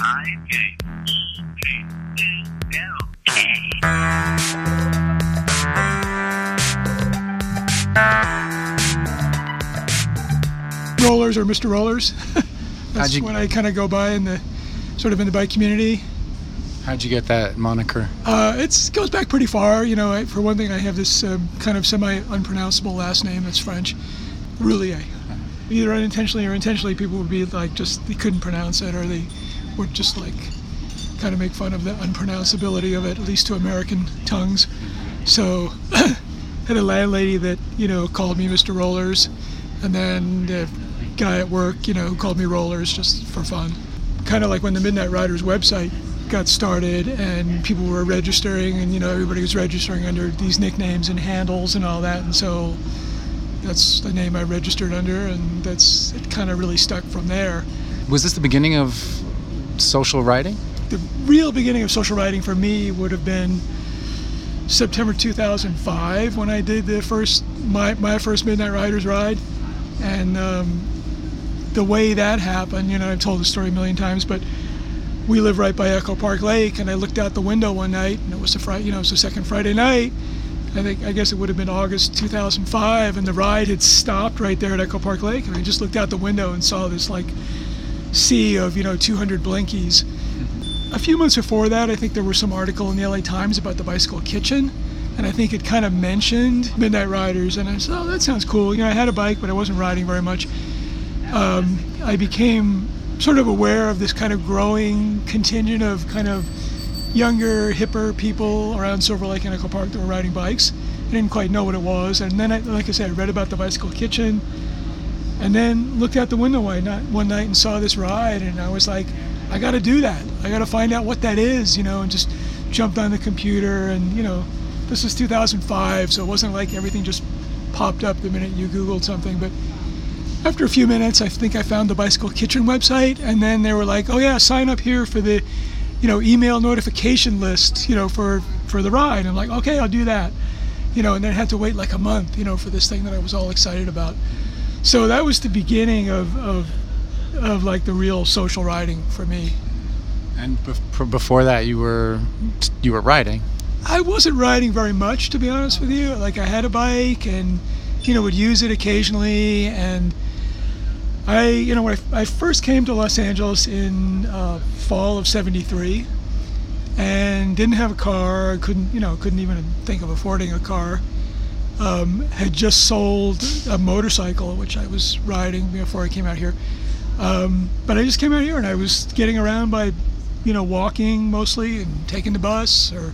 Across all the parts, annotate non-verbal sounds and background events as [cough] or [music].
I J G L K. Rollers or Mr. Rollers. [laughs] That's you- when I kind of go by in the sort of in the bike community. How'd you get that moniker? Uh, it goes back pretty far. You know, I, for one thing, I have this um, kind of semi-unpronounceable last name that's French, Roulier. Either unintentionally or intentionally, people would be like just they couldn't pronounce it, or they would just like kind of make fun of the unpronounceability of it, at least to American tongues. So, [coughs] had a landlady that you know called me Mr. Rollers, and then the guy at work, you know, called me Rollers just for fun. Kind of like when the Midnight Ridazz website got started and people were registering, and you know everybody was registering under these nicknames and handles and all that, and so that's the name I registered under, and that's it. Kind of really stuck from there. Was this the beginning of social writing? the real beginning of social writing for me would have been September 2005 when I did the first my, my first Midnight Ridazz ride, and um, the way that happened, you know, I've told the story a million times, but we live right by Echo Park Lake, and I looked out the window one night, and it was the Friday, you know, it was the second Friday night. I think I guess it would have been August 2005, and the ride had stopped right there at Echo Park Lake, and I just looked out the window and saw this like sea of you know 200 blinkies. A few months before that, I think there was some article in the LA Times about the bicycle kitchen, and I think it kind of mentioned Midnight Ridazz, and I said, "Oh, that sounds cool." You know, I had a bike, but I wasn't riding very much. Um, I became sort of aware of this kind of growing contingent of kind of younger, hipper people around Silver Lake and Echo Park that were riding bikes. I didn't quite know what it was, and then, I, like I said, I read about the bicycle kitchen, and then looked out the window one night, and saw this ride, and I was like, I got to do that. I got to find out what that is, you know, and just jumped on the computer, and you know, this was 2005, so it wasn't like everything just popped up the minute you Googled something, but after a few minutes, I think I found the Bicycle Kitchen website, and then they were like, "Oh yeah, sign up here for the, you know, email notification list, you know, for for the ride." I'm like, "Okay, I'll do that," you know, and then had to wait like a month, you know, for this thing that I was all excited about. So that was the beginning of of, of like the real social riding for me. And bef- before that, you were you were writing. I wasn't riding very much, to be honest with you. Like I had a bike and, you know, would use it occasionally. And I, you know, when I, I first came to Los Angeles in uh, fall of '73, and didn't have a car. Couldn't, you know, couldn't even think of affording a car. Um, had just sold a motorcycle, which I was riding before I came out here. Um, but I just came out here and I was getting around by, you know, walking mostly and taking the bus or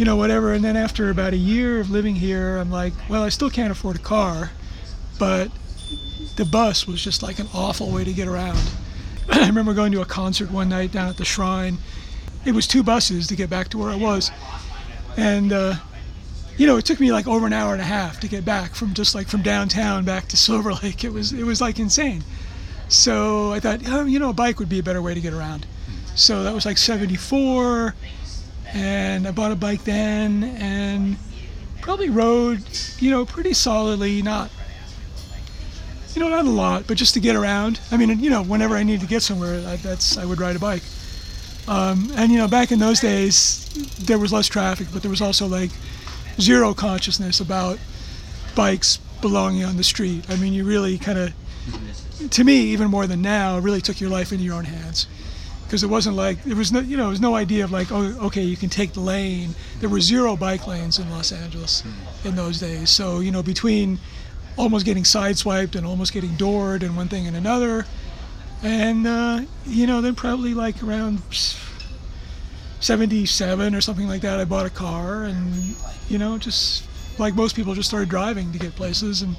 you know, whatever. And then after about a year of living here, I'm like, well, I still can't afford a car, but the bus was just like an awful way to get around. [clears throat] I remember going to a concert one night down at the Shrine. It was two buses to get back to where I was, and uh, you know, it took me like over an hour and a half to get back from just like from downtown back to Silver Lake. It was it was like insane. So I thought, oh, you know, a bike would be a better way to get around. So that was like '74 and I bought a bike then and probably rode, you know, pretty solidly, not you know, not a lot, but just to get around. I mean, you know, whenever I needed to get somewhere, I, that's I would ride a bike. Um, and you know, back in those days, there was less traffic, but there was also like zero consciousness about bikes belonging on the street. I mean, you really kind of, to me, even more than now, really took your life into your own hands. Because it wasn't like there was no you know there was no idea of like oh okay you can take the lane. There were zero bike lanes in los angeles in those days. So you know between almost getting sideswiped and almost getting doored and one thing and another and uh, you know then probably like around 77 or something like that i bought a car and you know just like most people just started driving to get places and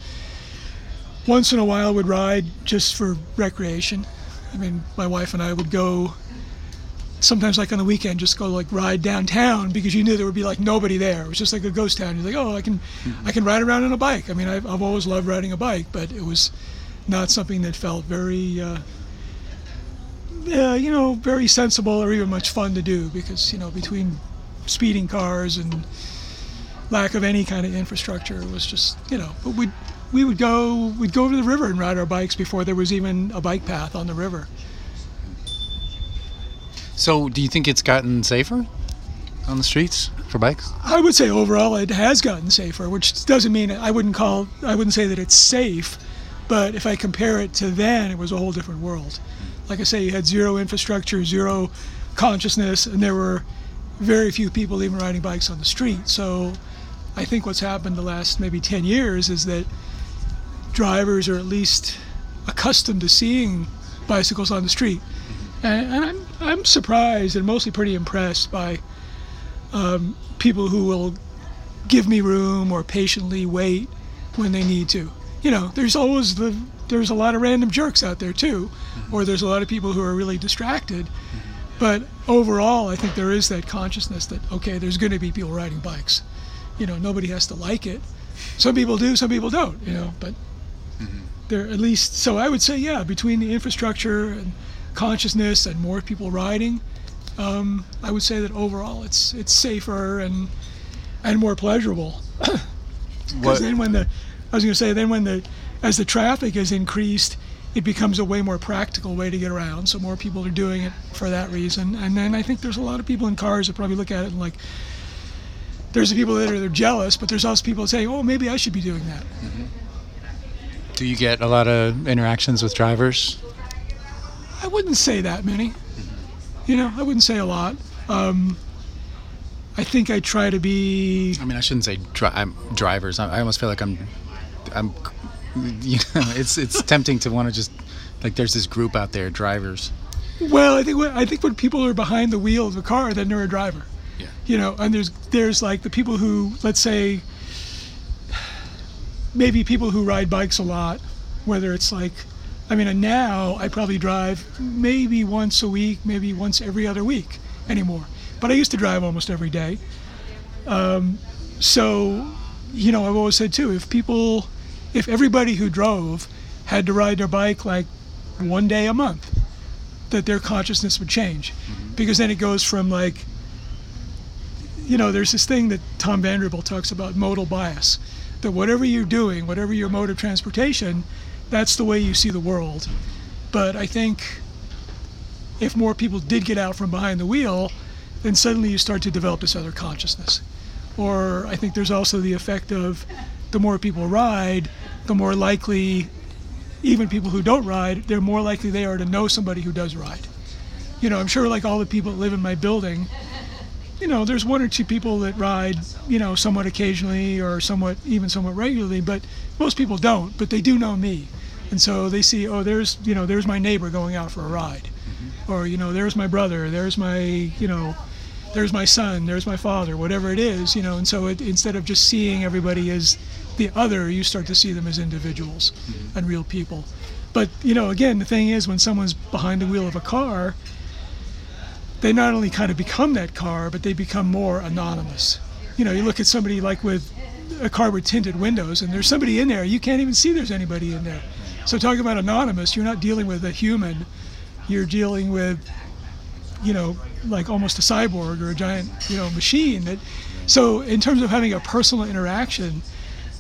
once in a while would ride just for recreation I mean, my wife and I would go sometimes like on the weekend, just go like ride downtown because you knew there would be like nobody there. It was just like a ghost town. You're like, oh, I can, I can ride around on a bike. I mean, I've, I've always loved riding a bike, but it was not something that felt very, uh, uh, you know, very sensible or even much fun to do because you know between speeding cars and lack of any kind of infrastructure, was just you know. But we we would go we'd go over the river and ride our bikes before there was even a bike path on the river. So, do you think it's gotten safer on the streets for bikes? I would say overall it has gotten safer, which doesn't mean I wouldn't call I wouldn't say that it's safe, but if I compare it to then, it was a whole different world. Like I say, you had zero infrastructure, zero consciousness, and there were very few people even riding bikes on the street. So I think what's happened the last maybe 10 years is that drivers are at least accustomed to seeing bicycles on the street. Mm-hmm. And, and I'm, I'm surprised and mostly pretty impressed by um, people who will give me room or patiently wait when they need to. You know, there's always the there's a lot of random jerks out there too, mm-hmm. or there's a lot of people who are really distracted. Mm-hmm. But overall, I think there is that consciousness that okay, there's going to be people riding bikes. You know, nobody has to like it. Some people do, some people don't. You know, but there at least. So I would say, yeah, between the infrastructure and consciousness and more people riding, um, I would say that overall it's it's safer and and more pleasurable. Because then when the I was going to say then when the as the traffic is increased, it becomes a way more practical way to get around. So more people are doing it for that reason. And then I think there's a lot of people in cars that probably look at it and like there's the people that are they're jealous, but there's also people saying, "Oh, maybe I should be doing that." Do you get a lot of interactions with drivers? I wouldn't say that many. You know, I wouldn't say a lot. Um, I think I try to be. I mean, I shouldn't say dri- I'm drivers. I, I almost feel like I'm, I'm, you know, it's it's [laughs] tempting to want to just like there's this group out there, drivers. Well, I think when, I think when people are behind the wheel of a car, then they're a driver. Yeah. You know, and there's there's like the people who let's say maybe people who ride bikes a lot, whether it's like I mean, now I probably drive maybe once a week, maybe once every other week anymore. But I used to drive almost every day. Um, so, you know, I've always said too, if people, if everybody who drove had to ride their bike like one day a month, that their consciousness would change. Because then it goes from like, you know, there's this thing that Tom Vanderbilt talks about modal bias. That whatever you're doing, whatever your mode of transportation, that's the way you see the world. But I think if more people did get out from behind the wheel, then suddenly you start to develop this other consciousness. Or I think there's also the effect of the more people ride, the more likely, even people who don't ride, they're more likely they are to know somebody who does ride. You know, I'm sure like all the people that live in my building, you know, there's one or two people that ride, you know, somewhat occasionally or somewhat, even somewhat regularly, but most people don't, but they do know me. And so they see, oh, there's, you know, there's my neighbor going out for a ride. Mm-hmm. Or, you know, there's my brother, there's my, you know, there's my son, there's my father, whatever it is, you know. And so it, instead of just seeing everybody as the other, you start to see them as individuals mm-hmm. and real people. But, you know, again, the thing is when someone's behind the wheel of a car, they not only kind of become that car, but they become more anonymous. You know, you look at somebody like with a car with tinted windows, and there's somebody in there, you can't even see there's anybody in there. So, talking about anonymous, you're not dealing with a human, you're dealing with, you know, like almost a cyborg or a giant, you know, machine. That, so, in terms of having a personal interaction,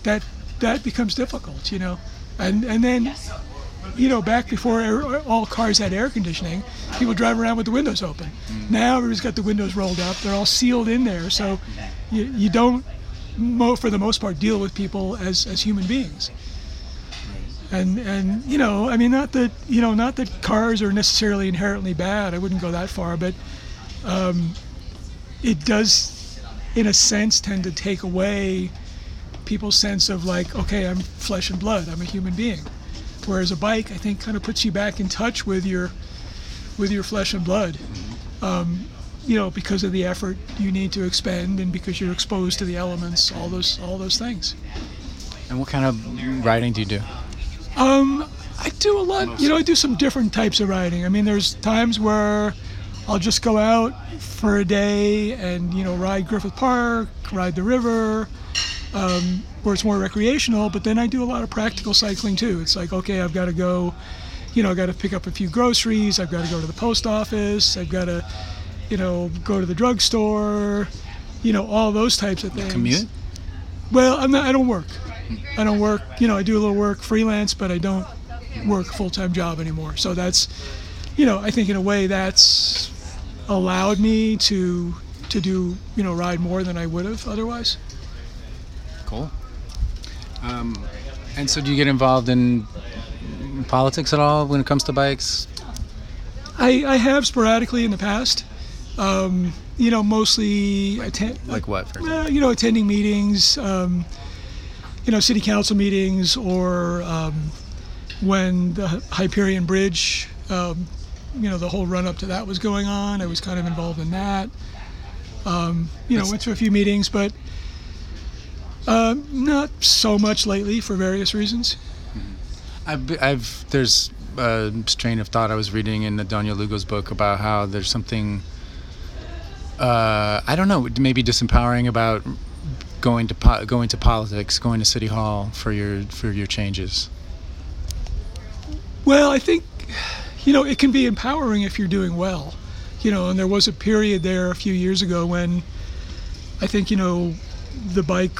that that becomes difficult, you know, and and then you know, back before air, all cars had air conditioning, people drive around with the windows open. Now everybody's got the windows rolled up; they're all sealed in there, so you, you don't, mo- for the most part, deal with people as, as human beings. And and you know, I mean, not that you know, not that cars are necessarily inherently bad. I wouldn't go that far, but um, it does, in a sense, tend to take away people's sense of like, okay, I'm flesh and blood. I'm a human being. Whereas a bike, I think, kind of puts you back in touch with your with your flesh and blood. Um, you know, because of the effort you need to expend, and because you're exposed to the elements, all those all those things. And what kind of riding do you do? Um, I do a lot. You know, I do some different types of riding. I mean, there's times where I'll just go out for a day and you know ride Griffith Park, ride the river, um, where it's more recreational. But then I do a lot of practical cycling too. It's like, okay, I've got to go. You know, I've got to pick up a few groceries. I've got to go to the post office. I've got to, you know, go to the drugstore. You know, all those types of things. Commute? Well, I'm not. I don't work. I don't work. You know, I do a little work freelance, but I don't work full-time job anymore. So that's, you know, I think in a way that's allowed me to to do you know ride more than I would have otherwise. Cool. Um, and so, do you get involved in politics at all when it comes to bikes? I, I have sporadically in the past. Um, you know, mostly attend, Like what? For uh, you know, attending meetings, um, you know, city council meetings, or um, when the Hyperion Bridge, um, you know, the whole run up to that was going on. I was kind of involved in that. Um, you know, went to a few meetings, but uh, not so much lately for various reasons. I've, I've there's a strain of thought I was reading in the Daniel Lugo's book about how there's something uh, I don't know maybe disempowering about going to po- going to politics, going to city hall for your for your changes. Well, I think, you know, it can be empowering if you're doing well. You know, and there was a period there a few years ago when I think, you know, the bike,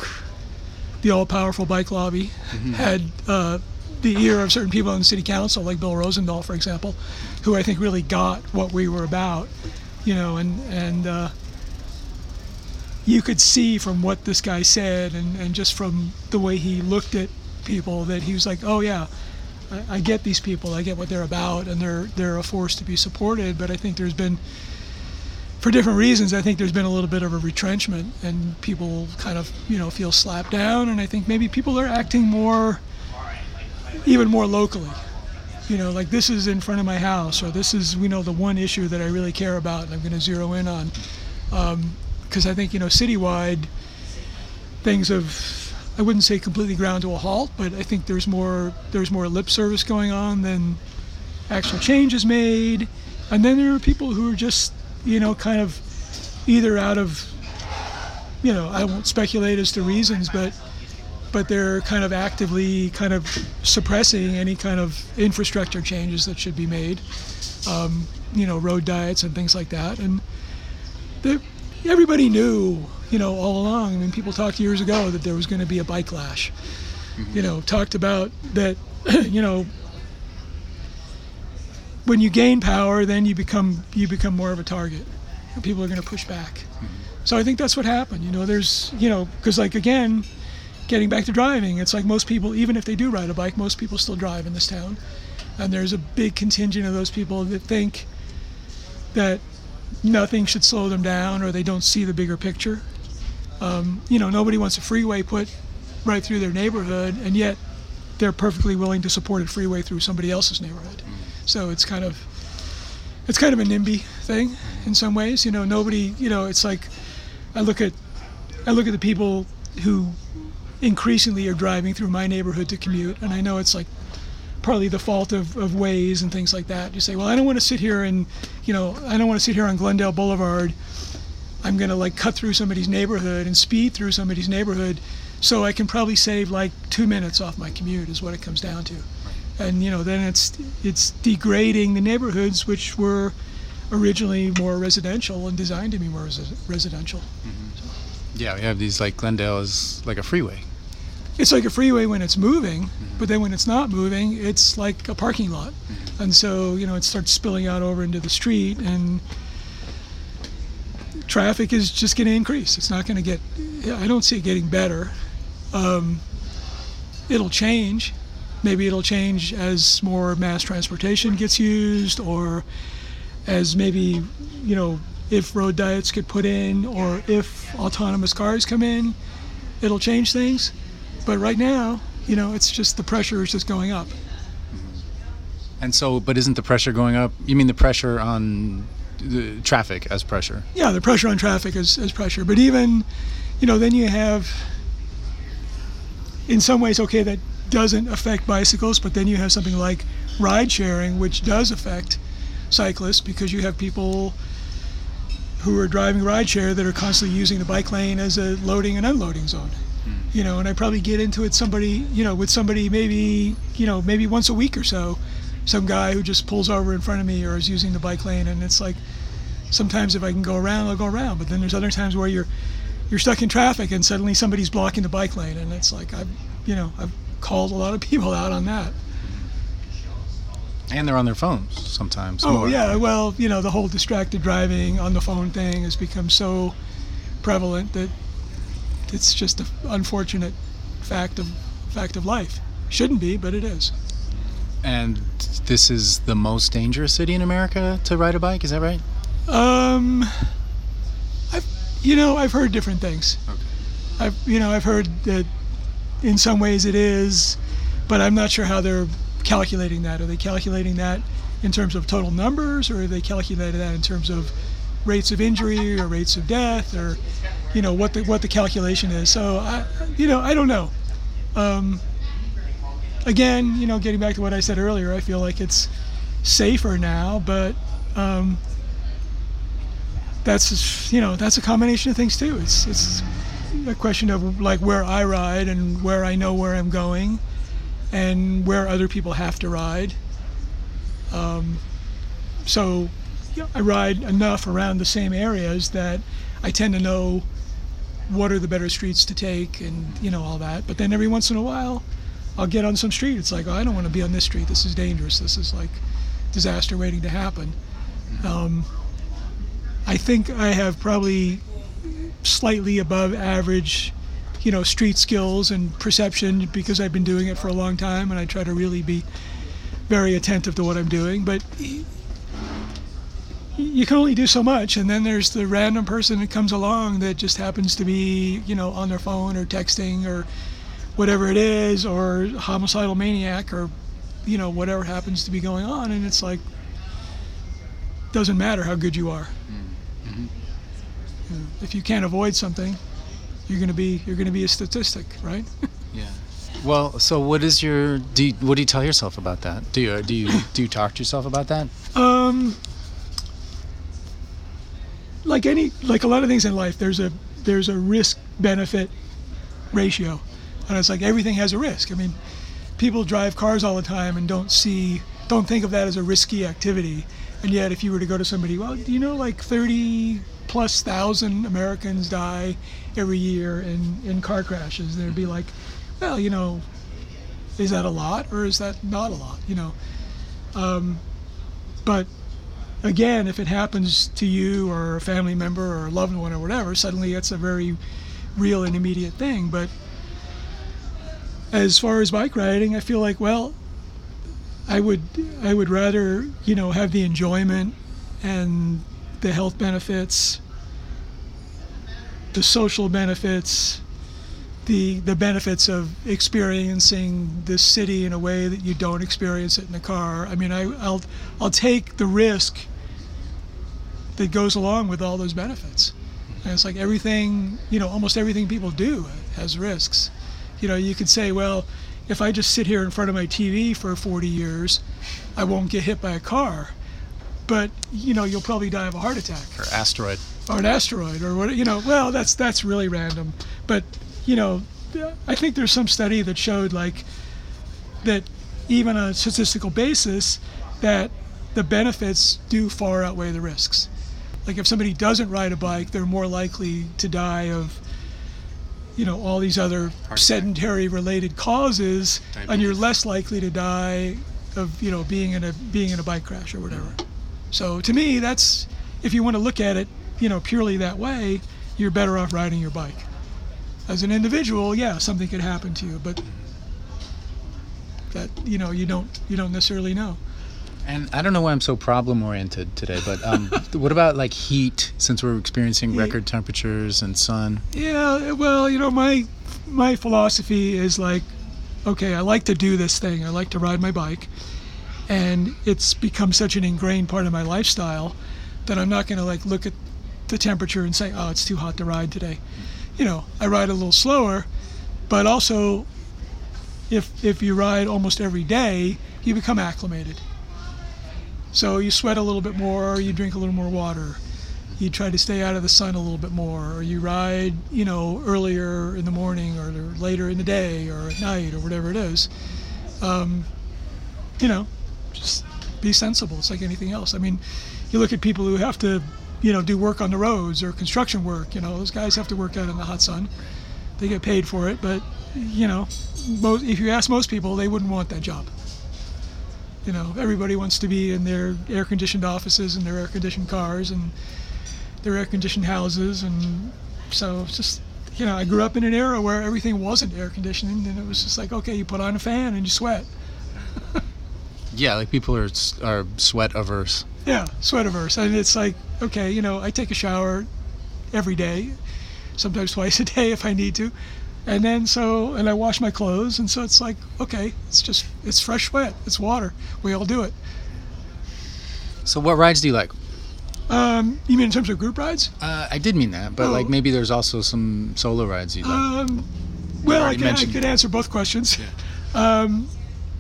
the all powerful bike lobby had uh, the ear of certain people in the city council, like Bill Rosendahl, for example, who I think really got what we were about, you know, and, and, uh, you could see from what this guy said and, and just from the way he looked at people that he was like, oh yeah, I, I get these people. I get what they're about, and they're they're a force to be supported. But I think there's been, for different reasons, I think there's been a little bit of a retrenchment, and people kind of you know feel slapped down. And I think maybe people are acting more, even more locally. You know, like this is in front of my house, or this is you know the one issue that I really care about, and I'm going to zero in on. Um, because I think you know citywide, things have I wouldn't say completely ground to a halt, but I think there's more there's more lip service going on than actual changes made. And then there are people who are just, you know, kind of either out of you know, I won't speculate as to reasons, but but they're kind of actively kind of suppressing any kind of infrastructure changes that should be made. Um, you know, road diets and things like that. And everybody knew, you know, all along. I mean, people talked years ago that there was going to be a bike lash. You know, talked about that, [clears throat] you know, when you gain power, then you become you become more of a target. And people are going to push back. So I think that's what happened. You know, there's, you know, because like again, getting back to driving, it's like most people, even if they do ride a bike, most people still drive in this town, and there's a big contingent of those people that think that nothing should slow them down or they don't see the bigger picture. Um, you know, nobody wants a freeway put right through their neighborhood, and yet they're perfectly willing to support a freeway through somebody else's neighborhood. So it's kind of it's kind of a NIMBY thing in some Waze. You know, nobody. You know, it's like I look at I look at the people who increasingly are driving through my neighborhood to commute, and I know it's like partly the fault of, of ways and things like that. You say, well, I don't want to sit here and, you know, I don't want to sit here on Glendale Boulevard. I'm going to like cut through somebody's neighborhood and speed through somebody's neighborhood so I can probably save like two minutes off my commute is what it comes down to. And, you know, then it's, it's degrading the neighborhoods which were originally more residential and designed to be more resi- residential. Mm-hmm. Yeah, we have these like Glendale is like a freeway. it's like a freeway when it's moving, mm-hmm. but then when it's not moving, it's like a parking lot. Mm-hmm. And so, you know, it starts spilling out over into the street and traffic is just going to increase. It's not going to get, I don't see it getting better. Um, it'll change. Maybe it'll change as more mass transportation gets used or as maybe, you know, if road diets get put in or if autonomous cars come in, it'll change things. But right now, you know, it's just the pressure is just going up. And so, but isn't the pressure going up? You mean the pressure on the traffic as pressure? Yeah, the pressure on traffic is, is pressure. But even, you know, then you have, in some ways, okay, that doesn't affect bicycles, but then you have something like ride sharing, which does affect cyclists because you have people who are driving rideshare that are constantly using the bike lane as a loading and unloading zone. Hmm. You know, and I probably get into it somebody, you know, with somebody maybe, you know, maybe once a week or so, some guy who just pulls over in front of me or is using the bike lane, and it's like, sometimes if I can go around, I'll go around. But then there's other times where you're you're stuck in traffic and suddenly somebody's blocking the bike lane, and it's like I've, you know, I've called a lot of people out on that. And they're on their phones sometimes. Oh more. yeah, well, you know, the whole distracted driving on the phone thing has become so prevalent that it's just an unfortunate fact of fact of life. Shouldn't be, but it is. And this is the most dangerous city in America to ride a bike. Is that right? Um, I've you know I've heard different things. Okay. I've you know I've heard that in some ways it is, but I'm not sure how they're calculating that. Are they calculating that in terms of total numbers, or are they calculating that in terms of rates of injury or rates of death, or you know what the what the calculation is? So I you know I don't know. Um, again, you know, getting back to what I said earlier, I feel like it's safer now, but um, that's you know that's a combination of things too. It's it's a question of like where I ride and where I know where I'm going, and where other people have to ride. Um, so yeah, I ride enough around the same areas that I tend to know what are the better streets to take and you know all that. But then every once in a while, I'll get on some street. It's like, oh, I don't want to be on this street. This is dangerous. This is like disaster waiting to happen. Um, I think I have probably slightly above average, you know, street skills and perception because I've been doing it for a long time, and I try to really be very attentive to what I'm doing. But you can only do so much, and then there's the random person that comes along that just happens to be, you know, on their phone or texting or whatever it is, or homicidal maniac, or you know, whatever happens to be going on, and it's like doesn't matter how good you are. Hmm. You know, if you can't avoid something, you're gonna be you're gonna be a statistic, right? [laughs] Yeah. [laughs] Well, so what is your do? You, what do you tell yourself about that? Do you do you [laughs] do you talk to yourself about that? Um, like any like a lot of things in life, there's a there's a risk benefit ratio, and it's like everything has a risk. I mean, people drive cars all the time and don't see don't think of that as a risky activity, and yet if you were to go to somebody, well, do you know like 30 plus thousand Americans die every year in in car crashes? They'd be like, well, you know, is that a lot or is that not a lot? You know, um, but again, if it happens to you or a family member or a loved one or whatever, suddenly it's a very real and immediate thing. But as far as bike riding, I feel like, well, I would I would rather you know have the enjoyment and the health benefits, the social benefits, the the benefits of experiencing the city in a way that you don't experience it in a car. I mean, I, I'll I'll take the risk that goes along with all those benefits. And it's like everything, you know, almost everything people do has risks. You know, you could say, well, if I just sit here in front of my TV for 40 years, I won't get hit by a car. But, you know, you'll probably die of a heart attack Or asteroid? or an asteroid or what you know well that's that's really random but you know i think there's some study that showed like that even on a statistical basis that the benefits do far outweigh the risks like if somebody doesn't ride a bike they're more likely to die of you know all these other sedentary related causes and you're less likely to die of you know being in a being in a bike crash or whatever. So to me that's if you want to look at it you know purely that way you're better off riding your bike. As an individual yeah something could happen to you but that you know you don't you don't necessarily know And I don't know why I'm so problem oriented today, but um, [laughs] what about like heat? Since we're experiencing record temperatures and sun. yeah well you know my my philosophy is like okay i like to do this thing i like to ride my bike and it's become such an ingrained part of my lifestyle that i'm not going to like look at the temperature and say oh it's too hot to ride today you know i ride a little slower but also if if you ride almost every day you become acclimated so you sweat a little bit more you drink a little more water. You try to stay out of the sun a little bit more or you ride you know earlier in the morning or later in the day or at night or whatever it is. Um, you know just be sensible. It's like anything else. I mean you look at people who have to you know do work on the roads or construction work you know those guys have to work out in the hot sun. They get paid for it but you know most, if you ask most people they wouldn't want that job You know, everybody wants to be in their air-conditioned offices and their air-conditioned cars and their air-conditioned houses, and so it's just you know, I grew up in an era where everything wasn't air conditioning, and it was just like, okay, you put on a fan and you sweat. [laughs] Yeah, like people are are sweat averse. Yeah, sweat averse, and it's like, okay, you know, I take a shower every day, sometimes twice a day if I need to, and then so, and I wash my clothes, and so it's like, okay, it's just, it's fresh sweat, it's water. We all do it. So what rides do you like? Um, you mean in terms of group rides? Uh, I did mean that, but Oh. like maybe there's also some solo rides you like. Um, well, I, can, I could answer both questions. Um,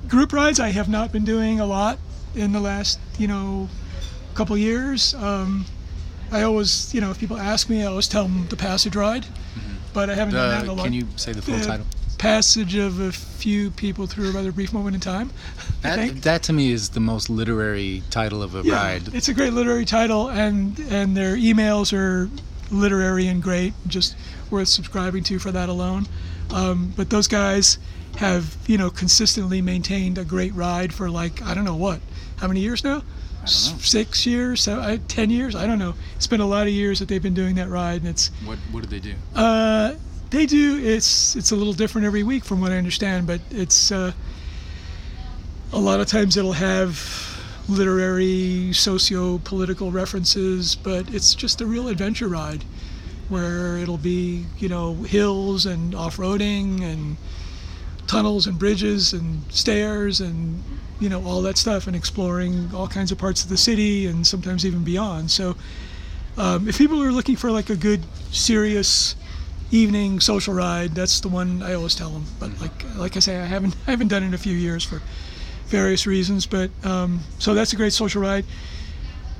group rides, I have not been doing a lot in the last, you know, couple years. Um, I always, you know, if people ask me, I always tell them the passage ride, but I haven't done that in a long. can you say the full Uh, title? Passage of a few people through a rather brief moment in time. That, that to me is the most literary title of a Yeah, ride. It's a great literary title, and and their emails are literary and great, just worth subscribing to for that alone. Um, but those guys have, you know, consistently maintained a great ride for like I don't know what, how many years now? Six years, so, I, ten years? I don't know. It's been a lot of years that they've been doing that ride, and it's What what do they do? uh, they do. It's it's a little different every week, from what I understand. But it's uh, a lot of times it'll have literary, socio-political references, but it's just a real adventure ride, where it'll be you know hills and off-roading and tunnels and bridges and stairs and you know all that stuff and exploring all kinds of parts of the city and sometimes even beyond. So um, if people are looking for like a good, serious evening social ride, that's the one I always tell them. But like like I say, I haven't [laughs] I haven't done it in a few years for various reasons. But um, so that's a great social ride.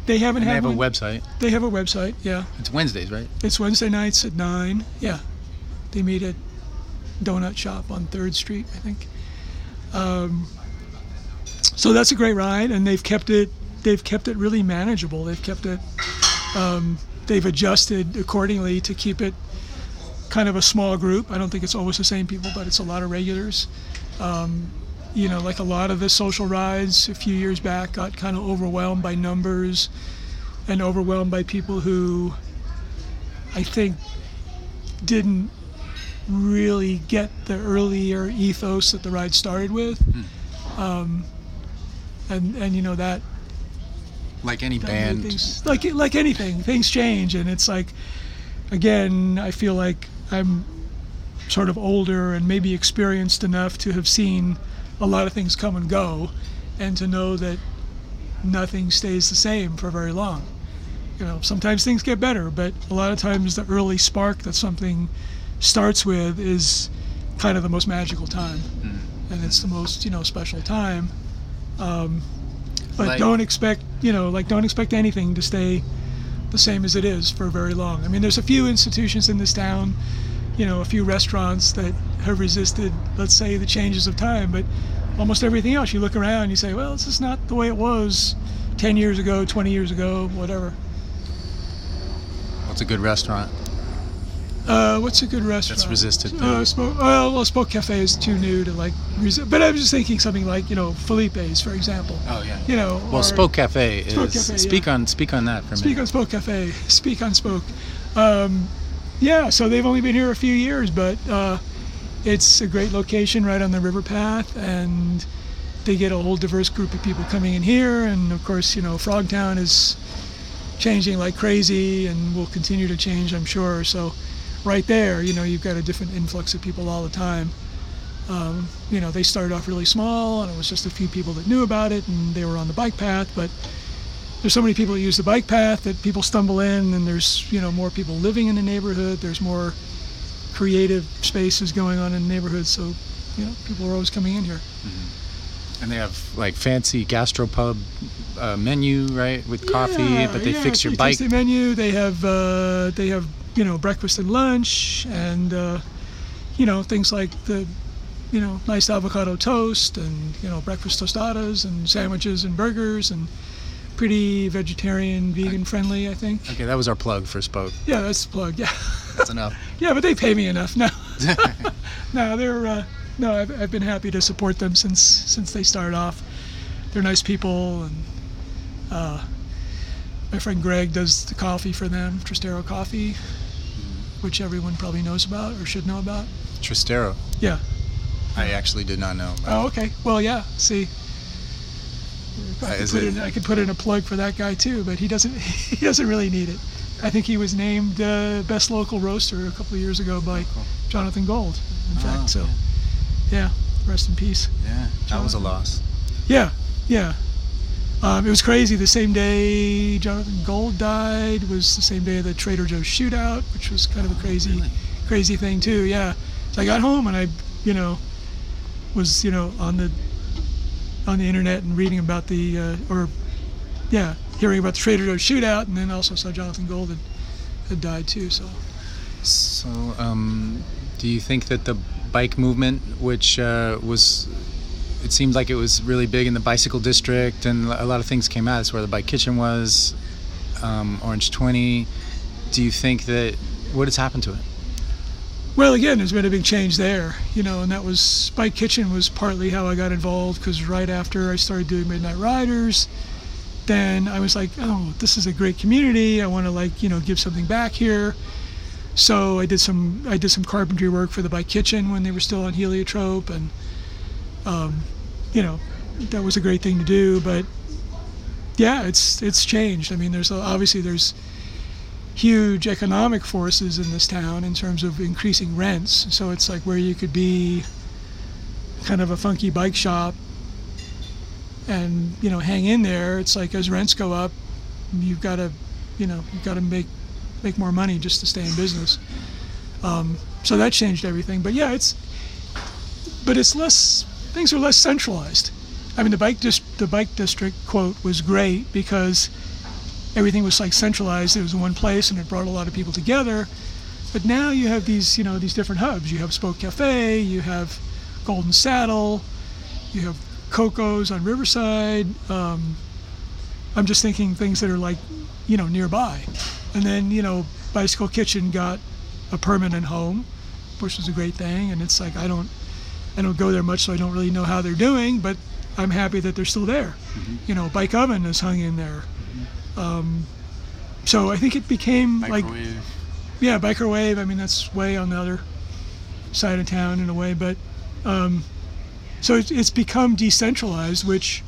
They haven't And they had have a website. They have a website. Yeah, It's Wednesdays, right? it's Wednesday nights at nine. Yeah, they meet at Donut Shop on Third Street, I think. Um, so that's a great ride, and they've kept it. They've kept it really manageable. They've kept it. Um, they've adjusted accordingly to keep it kind of a small group. I don't think it's always the same people, but it's a lot of regulars. Um, you know, like a lot of the social rides a few years back got kind of overwhelmed by numbers and overwhelmed by people who I think didn't really get the earlier ethos that the ride started with. Um, and, and you know that Like any that band. things, like like anything, things change, and it's like, again, I feel like I'm sort of older and maybe experienced enough to have seen a lot of things come and go, and to know that nothing stays the same for very long. You know, sometimes things get better, but a lot of times the early spark that something starts with is kind of the most magical time, mm. and it's the most you know special time. Um, but Like- don't expect you know like don't expect anything to stay the same as it is for very long. I mean, there's a few institutions in this town, you know, a few restaurants that have resisted, let's say, the changes of time, but almost everything else, you look around, you say, well, this is not the way it was 10 years ago, 20 years ago, whatever. What's a good restaurant? Uh, what's a good restaurant? That's resisted Uh, Spoke, well, well, Spoke Cafe is too new to like, resi- but I was just thinking something like, you know, Philippe's, for example. Oh yeah. You know, Well, Spoke Cafe is. Spoke Cafe, speak yeah. on speak on that for a Speak on Spoke Cafe. Speak on Spoke. Um, yeah, so they've only been here a few years, but uh, it's a great location right on the river path, and they get a whole diverse group of people coming in here. And of course, you know, Frogtown is changing like crazy, and will continue to change, I'm sure. So, right there, you know, you've got a different influx of people all the time. Um, you know, they started off really small, and it was just a few people that knew about it, and they were on the bike path, but there's so many people that use the bike path that people stumble in and there's you know more people living in the neighborhood there's more creative spaces going on in the neighborhood so you know people are always coming in here And they have like fancy gastropub uh, menu, right, with coffee, Yeah, but they yeah, fix your bike. menu they have uh, they have you know breakfast and lunch and uh, you know things like the you know nice avocado toast and you know breakfast tostadas and sandwiches and burgers and pretty vegetarian vegan friendly i think Okay, that was our plug for Spoke. yeah that's the plug yeah That's enough. [laughs] Yeah, but they pay me enough. No, [laughs] [laughs] no, they're uh, no. I've, I've been happy to support them since since they started off. they're nice people, and uh, my friend Greg does the coffee for them, Tristero Coffee, which everyone probably knows about or should know about. Tristero. Yeah. I actually did not know. Oh, okay. Well, yeah. See, I Uh, could, put it- in, I could put in a plug for that guy too, but he doesn't. [laughs] He doesn't really need it. I think he was named uh, best local roaster a couple of years ago by cool. Jonathan Gold. In Oh, fact, so yeah. yeah, rest in peace. Yeah, that was a loss. Yeah, yeah. Um, it was crazy. The same day Jonathan Gold died was the same day the Trader Joe's shootout, which was kind of a crazy, really? crazy thing too. Yeah. So I got home and I, you know, was you know on the on the internet and reading about the uh, or yeah, hearing about the Trader Joe's shootout, and then also saw Jonathan Gold had, had died too. So So, um, do you think that the bike movement, which uh, was, it seemed like it was really big in the bicycle district, and a lot of things came out. That's where the bike kitchen was, um, Orange Twenty. Do you think that what has happened to it? Well, again, there's been a big change there, you know, and that was Bike Kitchen was partly how I got involved because right after I started doing Midnight Ridazz, then I was like, oh, this is a great community. I want to like, you know, give something back here. So I did some I did some carpentry work for the Bike Kitchen when they were still on Heliotrope, and um, you know, that was a great thing to do. But yeah, it's it's changed. I mean, there's a, obviously there's huge economic forces in this town in terms of increasing rents. So it's like where you could be kind of a funky bike shop and you know hang in there. It's like as rents go up, you've got to you know you've got to make make more money just to stay in business. Um, so that changed everything. But yeah, it's but it's less things are less centralized. I mean, the bike the bike district quote was great because everything was like centralized. It was in one place, and it brought a lot of people together. But now you have these, you know, these different hubs. You have Spoke Cafe, you have Golden Saddle, you have Coco's on Riverside. Um, I'm just thinking things that are like, you know, nearby. And then, you know, Bicycle Kitchen got a permanent home, which was a great thing. And it's like I don't, I don't go there much, so I don't really know how they're doing. But I'm happy that they're still there. You know, Bike Oven is hung in there. Um, so I think it became like yeah, Bikerowave. I mean, that's way on the other side of town in a way, but um, so it's, it's become decentralized, which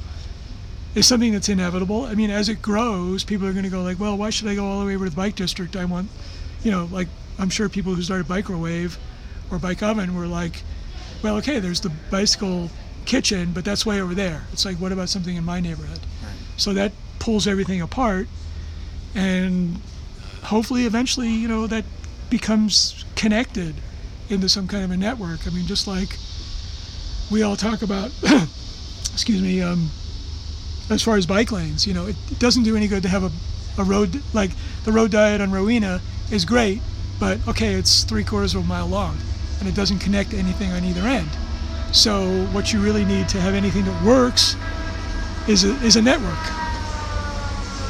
is something that's inevitable. I mean, as it grows, people are going to go like, well, why should I go all the way over to the bike district? I want, you know, like I'm sure people who started Bikerowave or Bike Oven were like, well, okay, there's the bicycle kitchen, but that's way over there. It's like, what about something in my neighborhood? So that pulls everything apart, and hopefully eventually you know that becomes connected into some kind of a network i mean just like we all talk about [coughs] excuse me um, as far as bike lanes you know it, it doesn't do any good to have a, a road like the road diet on rowena is great but okay it's three quarters of a mile long and it doesn't connect to anything on either end. So what you really need to have anything that works is a, is a network.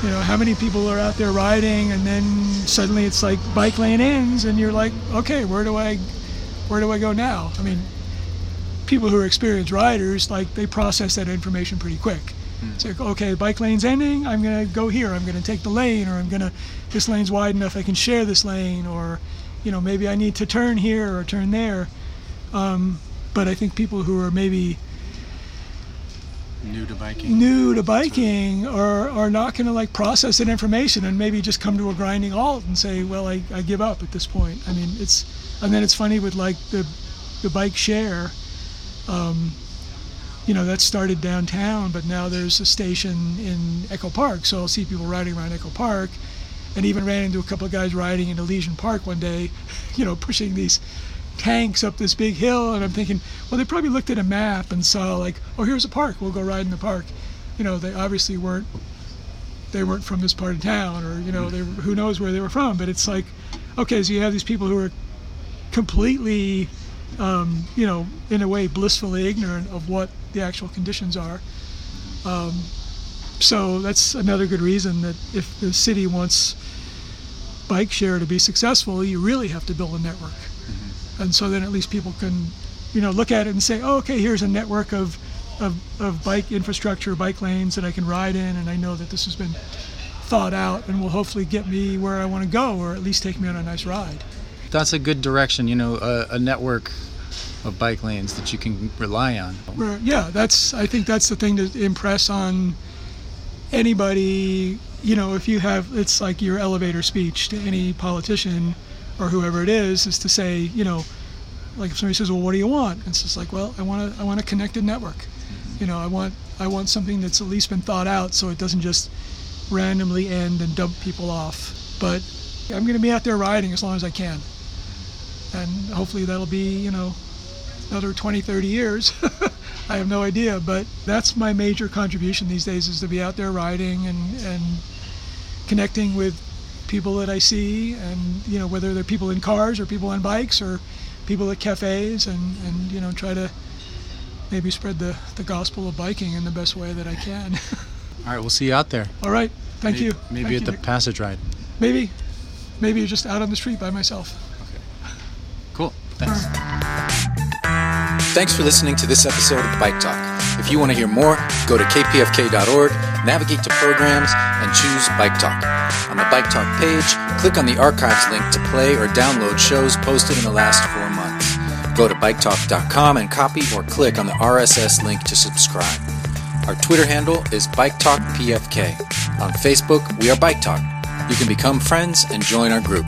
You know how many people are out there riding and then suddenly it's like bike lane ends and you're like okay where do i where do i go now? I mean people who are experienced riders like they process that information pretty quick. Hmm. It's like okay bike lane's ending i'm going to go here i'm going to take the lane or i'm going to this lane's wide enough i can share this lane or you know maybe i need to turn here or turn there um, but i think people who are maybe New to biking. new to biking are, are not going to like process that information and maybe just come to a grinding halt and say, well, I, I give up at this point. I mean, it's, and then it's funny with like the, the bike share, um, you know, that started downtown, but now there's a station in Echo Park. So I'll see people riding around Echo Park and even ran into a couple of guys riding in Elysian Park one day, [laughs] you know, pushing these tanks up this big hill and I'm thinking, well they probably looked at a map and saw like, oh here's a park, we'll go ride in the park. You know, they obviously weren't they weren't from this part of town or, you know, they who knows where they were from, but it's like okay, so you have these people who are completely um, you know, in a way blissfully ignorant of what the actual conditions are. Um, so that's another good reason that if the city wants bike share to be successful, you really have to build a network mm-hmm. and so then at least people can you know look at it and say oh okay here's a network of of, of bike infrastructure, bike lanes that I can ride in, and I know that this has been thought out and will hopefully get me where I want to go, or at least take me on a nice ride. That's a good direction. You know, a, a network of bike lanes that you can rely on. Where, yeah, that's I think that's the thing to impress on anybody. You know, if you have it's like your elevator speech to any politician or whoever it is, is to say, you know, like if somebody says, "Well, what do you want?" It's just like, "Well, I want a I want a connected network." You know, I want I want something that's at least been thought out, so it doesn't just randomly end and dump people off. But I'm going to be out there riding as long as I can, and hopefully that'll be you know another 20, 30 years. [laughs] I have no idea, but that's my major contribution these days is to be out there riding and, and connecting with people that I see, and you know whether they're people in cars or people on bikes or people at cafes, and, and you know try to maybe spread the, the gospel of biking in the best way that I can. [laughs] All right, we'll see you out there. All right, thank Maybe- you. Maybe Thank at you, the Nick. passage ride. maybe, maybe just out on the street by myself. Okay. Cool. Thanks. Thanks for listening to this episode of Bike Talk. If you want to hear more, go to kpfk.org, navigate to programs, and choose Bike Talk. On the Bike Talk page, click on the archives link to play or download shows posted in the last four months. Go to biketalk.com and copy or click on the RSS link to subscribe. Our Twitter handle is Bike Talk PFK. On Facebook, we are Bike Talk. You can become friends and join our group.